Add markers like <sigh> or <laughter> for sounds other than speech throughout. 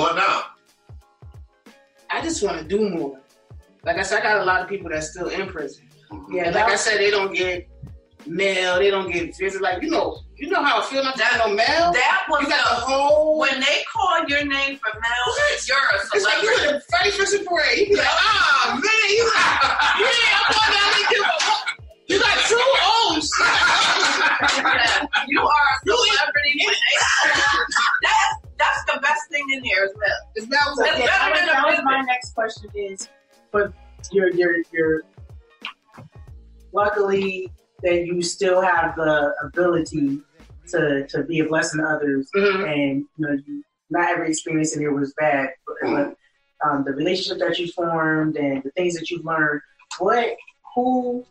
What now? I just want to do more. Like I said, I got a lot of people that's still in prison. Yeah, like I said, they don't get mail, they don't get visits. Like you know, you know how I feel not to have no mail. That was You got the the whole. when they call your name for mail, What? you're a It's like you celebrity. in the Freddie Christian parade. You be like, ah man, you <laughs> yeah, I'm going down there. give a- You got two O's. <laughs> Yeah, you are a is, but your you're Luckily, that you still have the ability to to be a blessing to others, Mhm. and you know, you, not every experience in here was bad, but, but um, the relationship that you formed and the things that you've learned. What who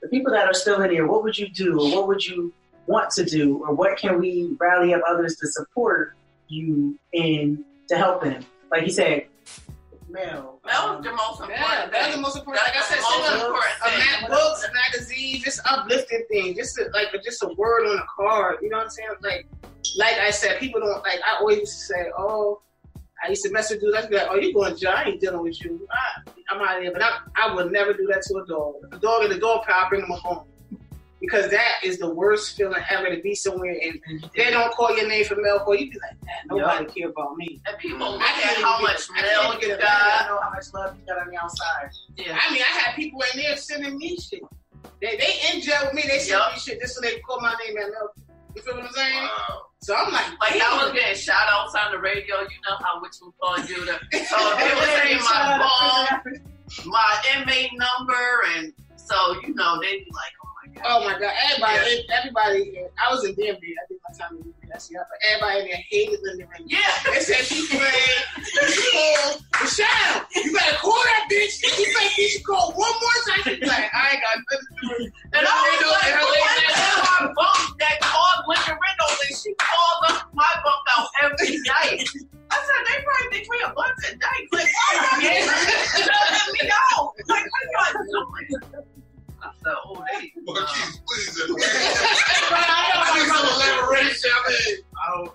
the people that are still in here? What would you do, or what would you want to do, or what can we rally up others to support you in to help them? Like you said, Mel. That um, was the most important. Yeah, important that's the most important. Like I said, That's most a, important a thing. Mac books, magazine, just uplifting things, just a, like just a word on a card. You know what I'm saying? Like, like I said, people don't like. I always used to say, "Oh, I used to mess with dudes." I'd be like, "Oh, you going to jail? I ain't dealing with you. I, I'm out of here." But I, I would never do that to a dog. A dog in the dog pound, I bring them home. Because that is the worst feeling ever to be somewhere and they don't call your name for mail call. You be like, man, nobody care about me. And people I look can't at how even much get- I can't mail you get a I got. know how much love you got on the outside. Yeah. I mean, I had people in there sending me shit. They they in jail with me. They send Yup. me shit just so they call my name at mail. You feel what I'm saying? Wow. So I'm like, Like damn. I was getting shout outs on the radio, you know how which one called you to <laughs> so they were saying my phone, my inmate number and so you know they be like, Oh my god. Oh my god! Everybody, everybody. I was in DMV. I did my time in DMV. That's yeah. But everybody in there hated Linda Ring. Yeah. They said she played. She called Michelle. You better call that bitch. You think she should call one more time. She's like, I ain't got nothing to do with it. And I was like, who is that my bunk that called Linda Reynolds and she calls up my bunk out every night? I said, they probably think we a bunch of dykes. Like, oh why <laughs> But uh, she's pleasing. I need some elaboration. I mean, I don't.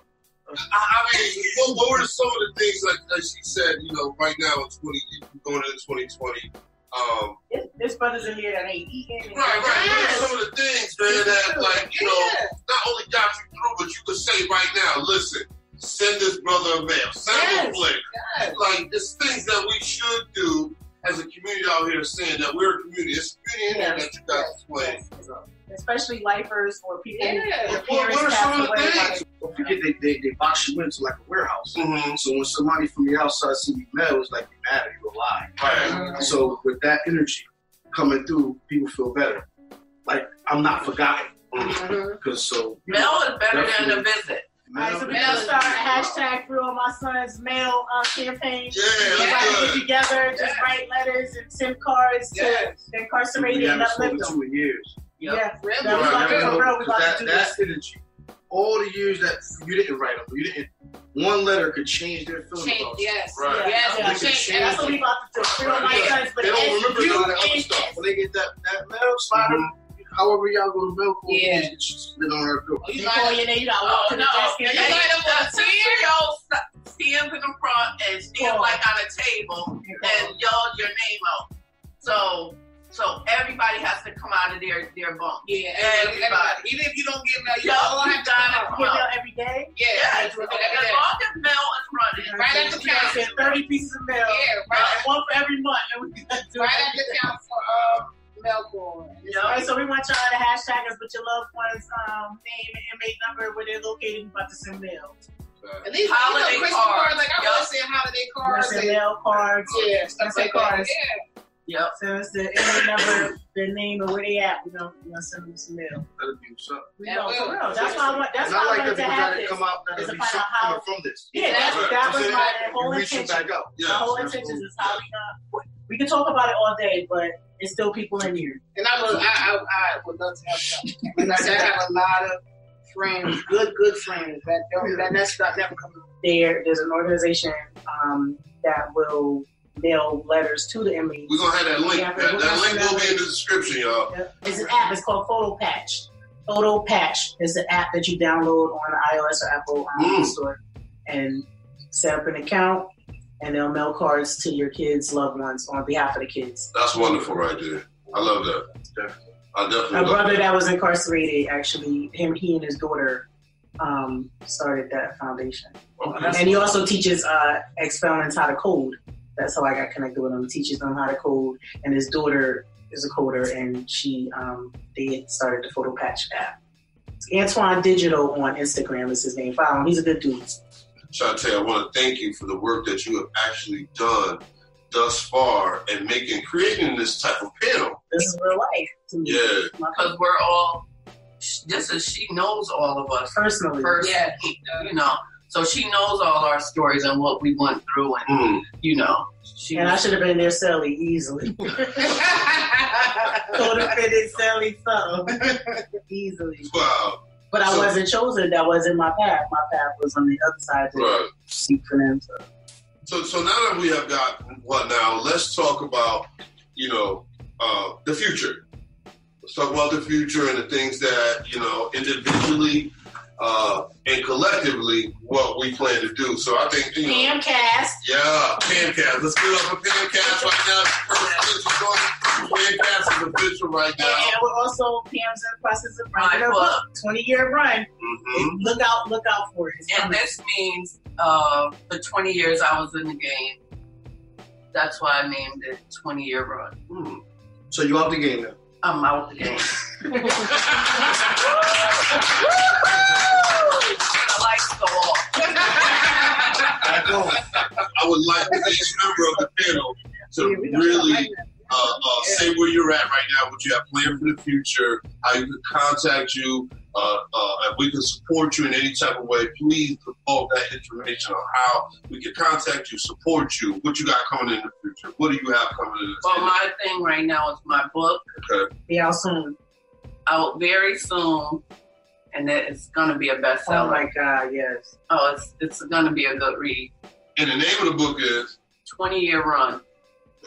I, I mean, what, what were some of the things like, like she said? You know, right now in twenty going into twenty twenty. Um, There's- There's brothers in here that ain't eating. right, right. What some of the things, man, that like you know not only got you through, but you could say right now, listen, send this brother a mail, send him a Yes. flick. Yes. Like it's things that we should do as a community out here, saying that we're a community. It's a community in there that you guys explain. Especially lifers or people Yeah. their What, what are some of the things? Don't forget they, they, they box you into like a warehouse. Mm-hmm. So when somebody from the outside see you mad, it's like you're mad or you're lie. Right. So with that energy coming through, people feel better. Like I'm not forgotten. Because so you Mail is better than a visit. All right, so we're gonna start a hashtag through on my son's mail uh, campaign. Yeah, Everybody get good. together, just Yeah. write letters and send cards to Yes. the incarcerated we and haven't uplift them. to in years. Yep. Yeah, Really? Yeah, we about to Right, for real. We about that, to do that this. energy, all the years that you didn't write them, you didn't. One letter could change their feeling Change, about yes. Right. Yes. Yeah. it change Yeah. That's what we about to do. Through on my Yeah. sons, but They don't remember S none of that other stuff. When they get that, that mail slider, however y'all go to mail for, Yeah. it just spit on her door. Oh, you You line call your name, you got to Oh, to the no. desk and You They- line say, up on the CEO stands in the front and stands Cool. like on a table and yell your name out. So so everybody has to come out of their their bunk. Yeah, Everybody. everybody. Even if you don't get mail, you all have to come come out. Give out. mail every day. Yeah, Yeah, that's what as they do. long as mail is running. Right at the counter. 30 pieces of mail. Yeah, Right, right. one for every month. And we gotta do Right at the every day. Um, counter for uh, mail call. Yeah. All right, so we want y'all to hashtag us with your loved one's um, name and inmate number where they're located. We about to send mail. At least Holiday you know, Christmas cards. cards. Like I Yup. always say, holiday We're cards. send mail cards. Yeah, stuff like cards. Yeah. Yep. Send us the inmate number, their name, and where they at. We're gonna, we're gonna send them some mail. That'd be what's up. We Yeah, know, for real. That's why I want. That's why I like wanted that to have this. come out is that'll be find out something how- from this. Yeah, that's, Right. that was So my then whole you reach them intention. back out. Yeah. My whole intention is how we not. We can talk about it all day, but it's still people in here. And I would, I, I, I would love to have some. Like I I have a lot of friends, good, good friends that don't, that that's not never come out. There, there's an organization um, that will mail letters to the inmates. We're gonna have that link. Yeah, that, we're that link will be in the description, y'all. It's an app. It's called Photo Patch. Photo Patch is an app that you download on the iOS or Apple um, Mm. store, and set up an account, and they'll mail cards to your kids' loved ones on behalf of the kids. That's wonderful right there. I love that. Definitely. I definitely My love brother that. that was incarcerated, actually, him, he and his daughter um, started that foundation. Okay. And he also teaches uh, ex-felons how to code. That's how I got connected with him. He teaches them how to code, and his daughter is a coder, and she um, they started the photo patch app. Antoine Digital on Instagram is his name. Follow him. He's a good dude. Shantae, I want to thank you for the work that you have actually done thus far and making, creating this type of panel. This is real life to me. Yeah. Because we're all, This is she knows all of us Personally, first, Yeah. you know. So she knows all our stories and what we went through, and Mm. you know, she. and I should have been there, Sally, easily. Codependent Sally Subtle, easily. Wow. But I So- wasn't chosen. That wasn't my path. My path was on the other side to Right. seek for them. So. So, so now that we have got what now, let's talk about, you know, uh, the future. Let's talk about the future and the things that, you know, individually uh, and collectively what we plan to do. So I think, you know, Pamcast. yeah, Pamcast. Let's give it up for Pamcast right now. First official. Pamcast is official right now. And we're also Pam's in the process of writing a well- book, 20 year run. hmm Look out, look out for it. It's and coming. this means uh, the 20 years I was in the game. That's why I named it 20 year run. Hmm. So you out the game now? I'm out the game. <laughs> <laughs> say where you're at right now, what you have planned for the future, how you can contact you, uh, uh, and we can support you in any type of way. Please promote that information on how we can contact you, support you, what you got coming in the future. What do you have coming in the Well, my thing right now is my book Okay. Be out soon. out very soon, and it- it's gonna be a bestseller. Oh bestseller. my God, yes. Oh, it's it's gonna be a good read. And the name of the book is Twenty year run.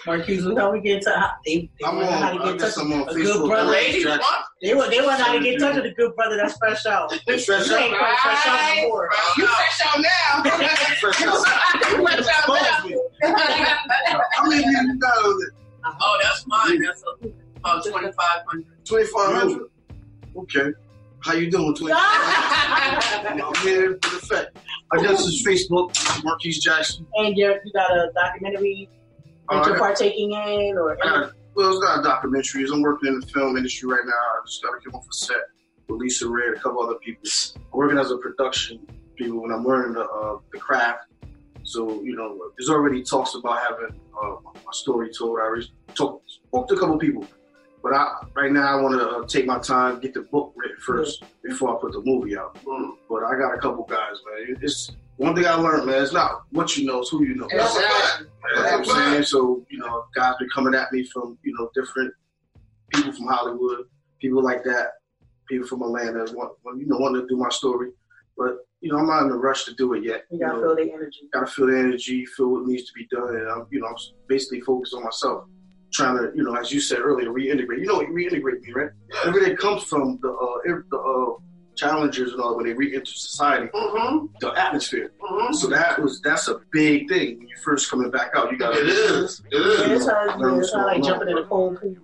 Marquise, look how we get to how they, they I'm wanna know how to I get in guess touch. I'm A good Facebook. brother. Lady, Jackson. They want they want how to get in touch with a good brother that's fresh out. Fresh You out. ain't quite fresh out no more. You fresh out now. <laughs> Fresh out. <laughs> You fresh out now. How many people you got on it? Oh, that's mine. That's a, about twenty five hundred. 2,500. Okay. How you doing, 2,500? <laughs> I'm here for the fact. I guess it's Facebook, Marquise Jackson. and you're, you got a documentary Uh, that I you're partaking in, or got, well, it's not a documentary. I'm working in the film industry right now. I just got to come off a set with Lisa Red, a couple other people. I'm working as a production people, and I'm learning the, uh, the craft. So, you know, there's already talks about having uh, a story told. I already talk, spoke to a couple people. But I, right now, I want to uh, take my time, get the book written first before I put the movie out. Mm. But I got a couple guys, man. It's one thing I learned, man. It's not what you know, it's who you know. That's a. You know what I'm saying? So, you know, guys been coming at me from, you know, different people from Hollywood, people like that, people from Atlanta, want, you know, wanting to do my story. But, you know, I'm not in a rush to do it yet. you You gotta know, feel the energy. gotta feel the energy, feel what needs to be done, and I'm, you know, I'm basically focused on myself, trying to, you know, as you said earlier, reintegrate. You know, reintegrate me, right? Everything comes from the uh, the uh, challengers and all when they re-enter society, Mm-hmm. the atmosphere. Mm-hmm. So that was that's a big thing when you're first coming back out. You got it is it is. Yeah, it's hard, Learn it's hard like jumping in going a cold pool.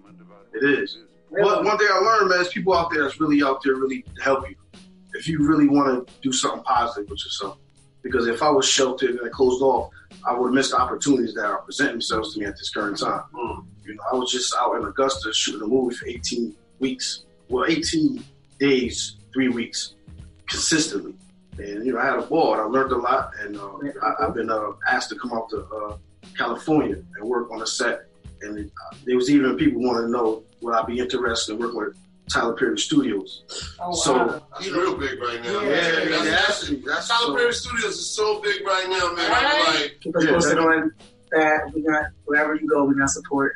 It is. But one thing I learned, man, is people out there that's really out there really to help you. If you really want to do something positive with yourself. Because if I was sheltered and closed off, I would have missed the opportunities that are presenting themselves to me at this current time. Mm. You know, I was just out in Augusta shooting a movie for 18 weeks. Well, 18 days, three weeks, consistently. And, you know, I had a ball and I learned a lot. And uh, I, I've been uh, asked to come out to uh, California and work on a set. And it, uh, there was even people wanting to know would I be interested in working with Tyler Perry Studios. Oh, So, wow. That's real big right now. Yeah, man. yeah, That's, that's- that's Tyler so- Perry Studios is so big right now, man. I'm Right. like, Keep us Yeah, posted that- on that. We got wherever you go, we got support.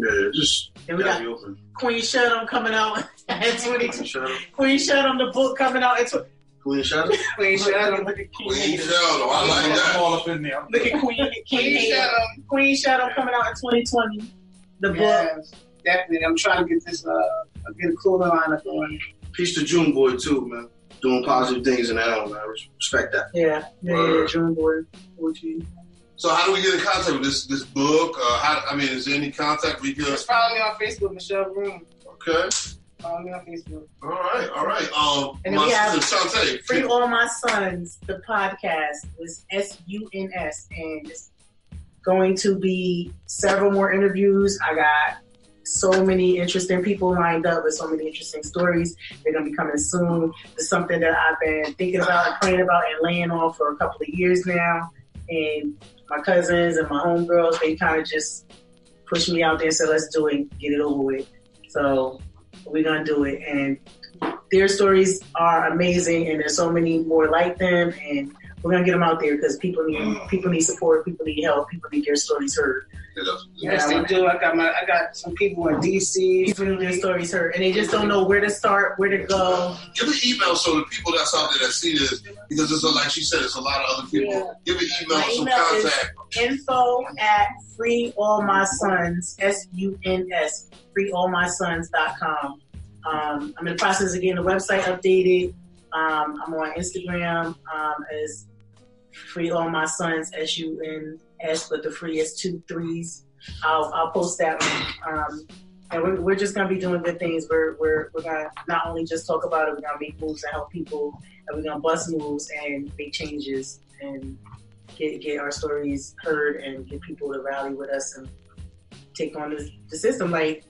Yeah, just And we gotta be open. Queen Shut'em coming out <laughs> at 22. Shadow. Queen Shut'em, the book coming out at 20. Queen Shadow. <laughs> Queen Shadow. Look at Shadow. Queen Queen Shut'em. I like that. all up in there. Look at Queen, Queen, Queen Shadow. Shadow. Queen Shut'em coming out in 2020. The book. Yes, definitely. I'm trying to get this, uh, get a clothing line up on. Peace to June Boy too, man. doing positive things, and I don't know, I respect that. Yeah, yeah, yeah. Dream board, OG. So how do we get in contact with this this book? Uh, how, I mean, is there any contact we can? Just follow me on Facebook, Michelle Room. Okay. Follow me on Facebook. All right. All right. Um, And my we have sister Shantae. Free All My Suns, the podcast was S U N S, and it's going to be several more interviews. I got so many interesting people lined up with so many interesting stories. They're going to be coming soon. It's something that I've been thinking about and praying about and laying on for a couple of years now. And my cousins and my homegirls, they kind of just pushed me out there and said, let's do it, get it over with. So we're going to do it. And their stories are amazing, and there's so many more like them. And we're gonna get them out there because people need people need support, people need help, people need their stories heard. Yes, they do. I got my I got some people in DC. People need their stories heard, and they just don't know where to start, where to go. Give an email so the people that's out there that see this, because it's a, like she said, it's a lot of other people. Yeah. Give an email, My some email is- contact. Info at free all my suns s u n s freeallmysuns.com. Um, I'm in the process of getting the website updated. Um, I'm on Instagram um, as free all my suns as you s u n s, but the free is two threes. I'll, I'll post that. Um, and we're, we're just gonna be doing good things. We're, we're we're gonna not only just talk about it, we're gonna make moves and help people, and we're gonna bust moves and make changes and get get our stories heard and get people to rally with us and take on the, the system. Like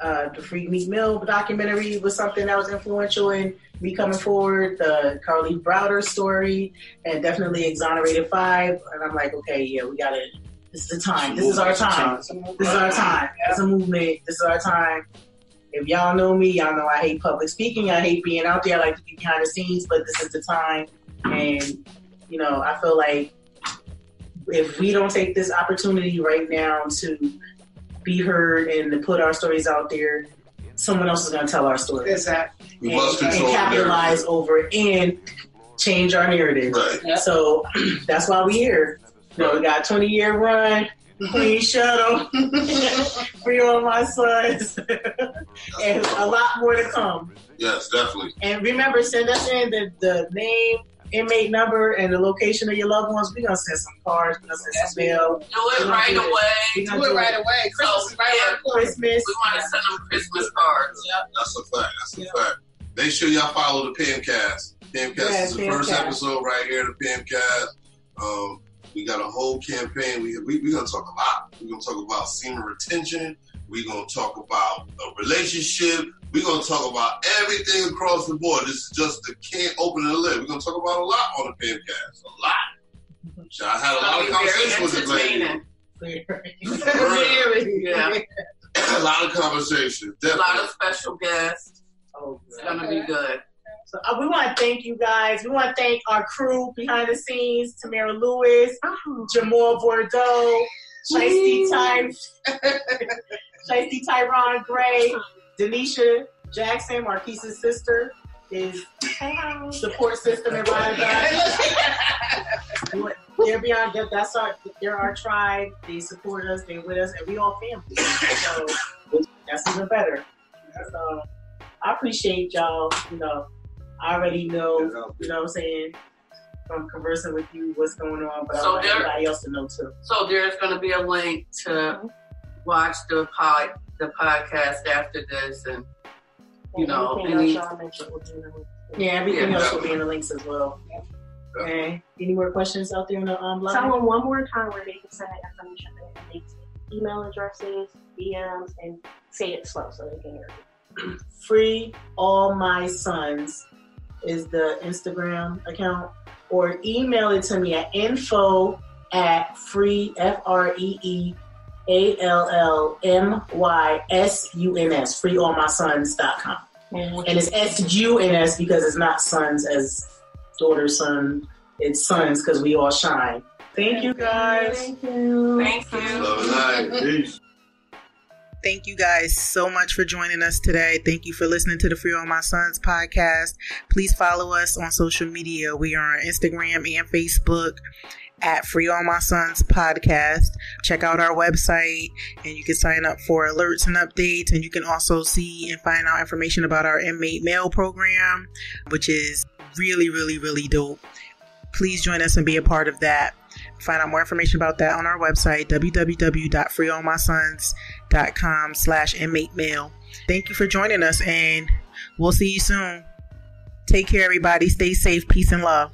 uh, the Free Meek Mill documentary was something that was influential in me coming forward. The Kalief Browder story and definitely Exonerated Five. And I'm like, okay, yeah, we got it. This is the time. This is our time. This is our time. It's a movement. This is our time. If y'all know me, y'all know I hate public speaking. I hate being out there. I like to be behind the scenes, but this is the time. And you know, I feel like if we don't take this opportunity right now to be heard and to put our stories out there, someone else is going to tell our story Exactly. We and, must and control the capitalize over and change our narrative. Right. Yep. So <clears throat> that's why we here. You know, we got a 20 year run, clean shuttle, <laughs> free all my suns, <laughs> and a lot more to come. Yes, definitely. And remember, send us in the, the name, inmate number, and the location of your loved ones. We're going to send some cards, we're going to send some mail. Do it right do it. away. We're Do gonna it right away. Christmas is right around the. Christmas. We want to send them Christmas cards. Yep. That's a fact. That's a Yeah. fact. Make sure y'all follow the Pamcast. Pamcast Yeah, is the first episode right here. The Pamcast. Um, we got a whole campaign. We we we gonna talk a lot. We're gonna talk about semen retention. We're gonna talk about a relationship. We're gonna talk about everything across the board. This is just the can't open the lid. We're gonna talk about a lot on the podcast. A lot. So I had a lot of conversations with this lady. yeah. <laughs> a lot of conversations. A lot of special guests. Oh, It's gonna be good. So uh, we want to thank you guys. We want to thank our crew behind the scenes: Tamara Lewis, Jamal Bordeaux, Shiesty Ty, <laughs> Shiesty Tyron Gray, Denisha Jackson, Marquise's sister, is support system and ride or die. They're beyond that. That's our. They're our tribe. They support us. They're with us, and we all family. So that's even better. So I appreciate y'all. You know, I already know. You know what I'm saying from conversing with you what's going on, but I So want there- everybody else to know too. So there's gonna be a link to watch the pod, the podcast after this, and you know, Anything any- else y'all mentioned will be in the link. Yeah, everything Yeah. else will be in the links as well. Okay. Any more questions out there on the um, Tell line? them one more time where they can send that information. They can email addresses, DMs, and say it slow so they can hear it. Free all my suns is the Instagram account, or email it to me at info at free f r e e a l l m y s u n s freeallmysuns.com. And mm-hmm. And it's S U N S because it's not sons as daughter, son. It's suns because we all shine. Thank you guys. Thank you. thank you. Love and light. Peace. Thank you guys so much for joining us today. Thank you for listening to the Free All My Suns podcast. Please follow us on social media. We are on Instagram and Facebook at Free All My Suns podcast. Check out our website and you can sign up for alerts and updates. And you can also see and find out information about our inmate mail program, which is really, really, really dope. Please join us and be a part of that. Find out more information about that on our website, www.freeallmysuns.com slash inmate mail. Thank you for joining us and we'll see you soon. Take care, everybody. Stay safe. Peace and love.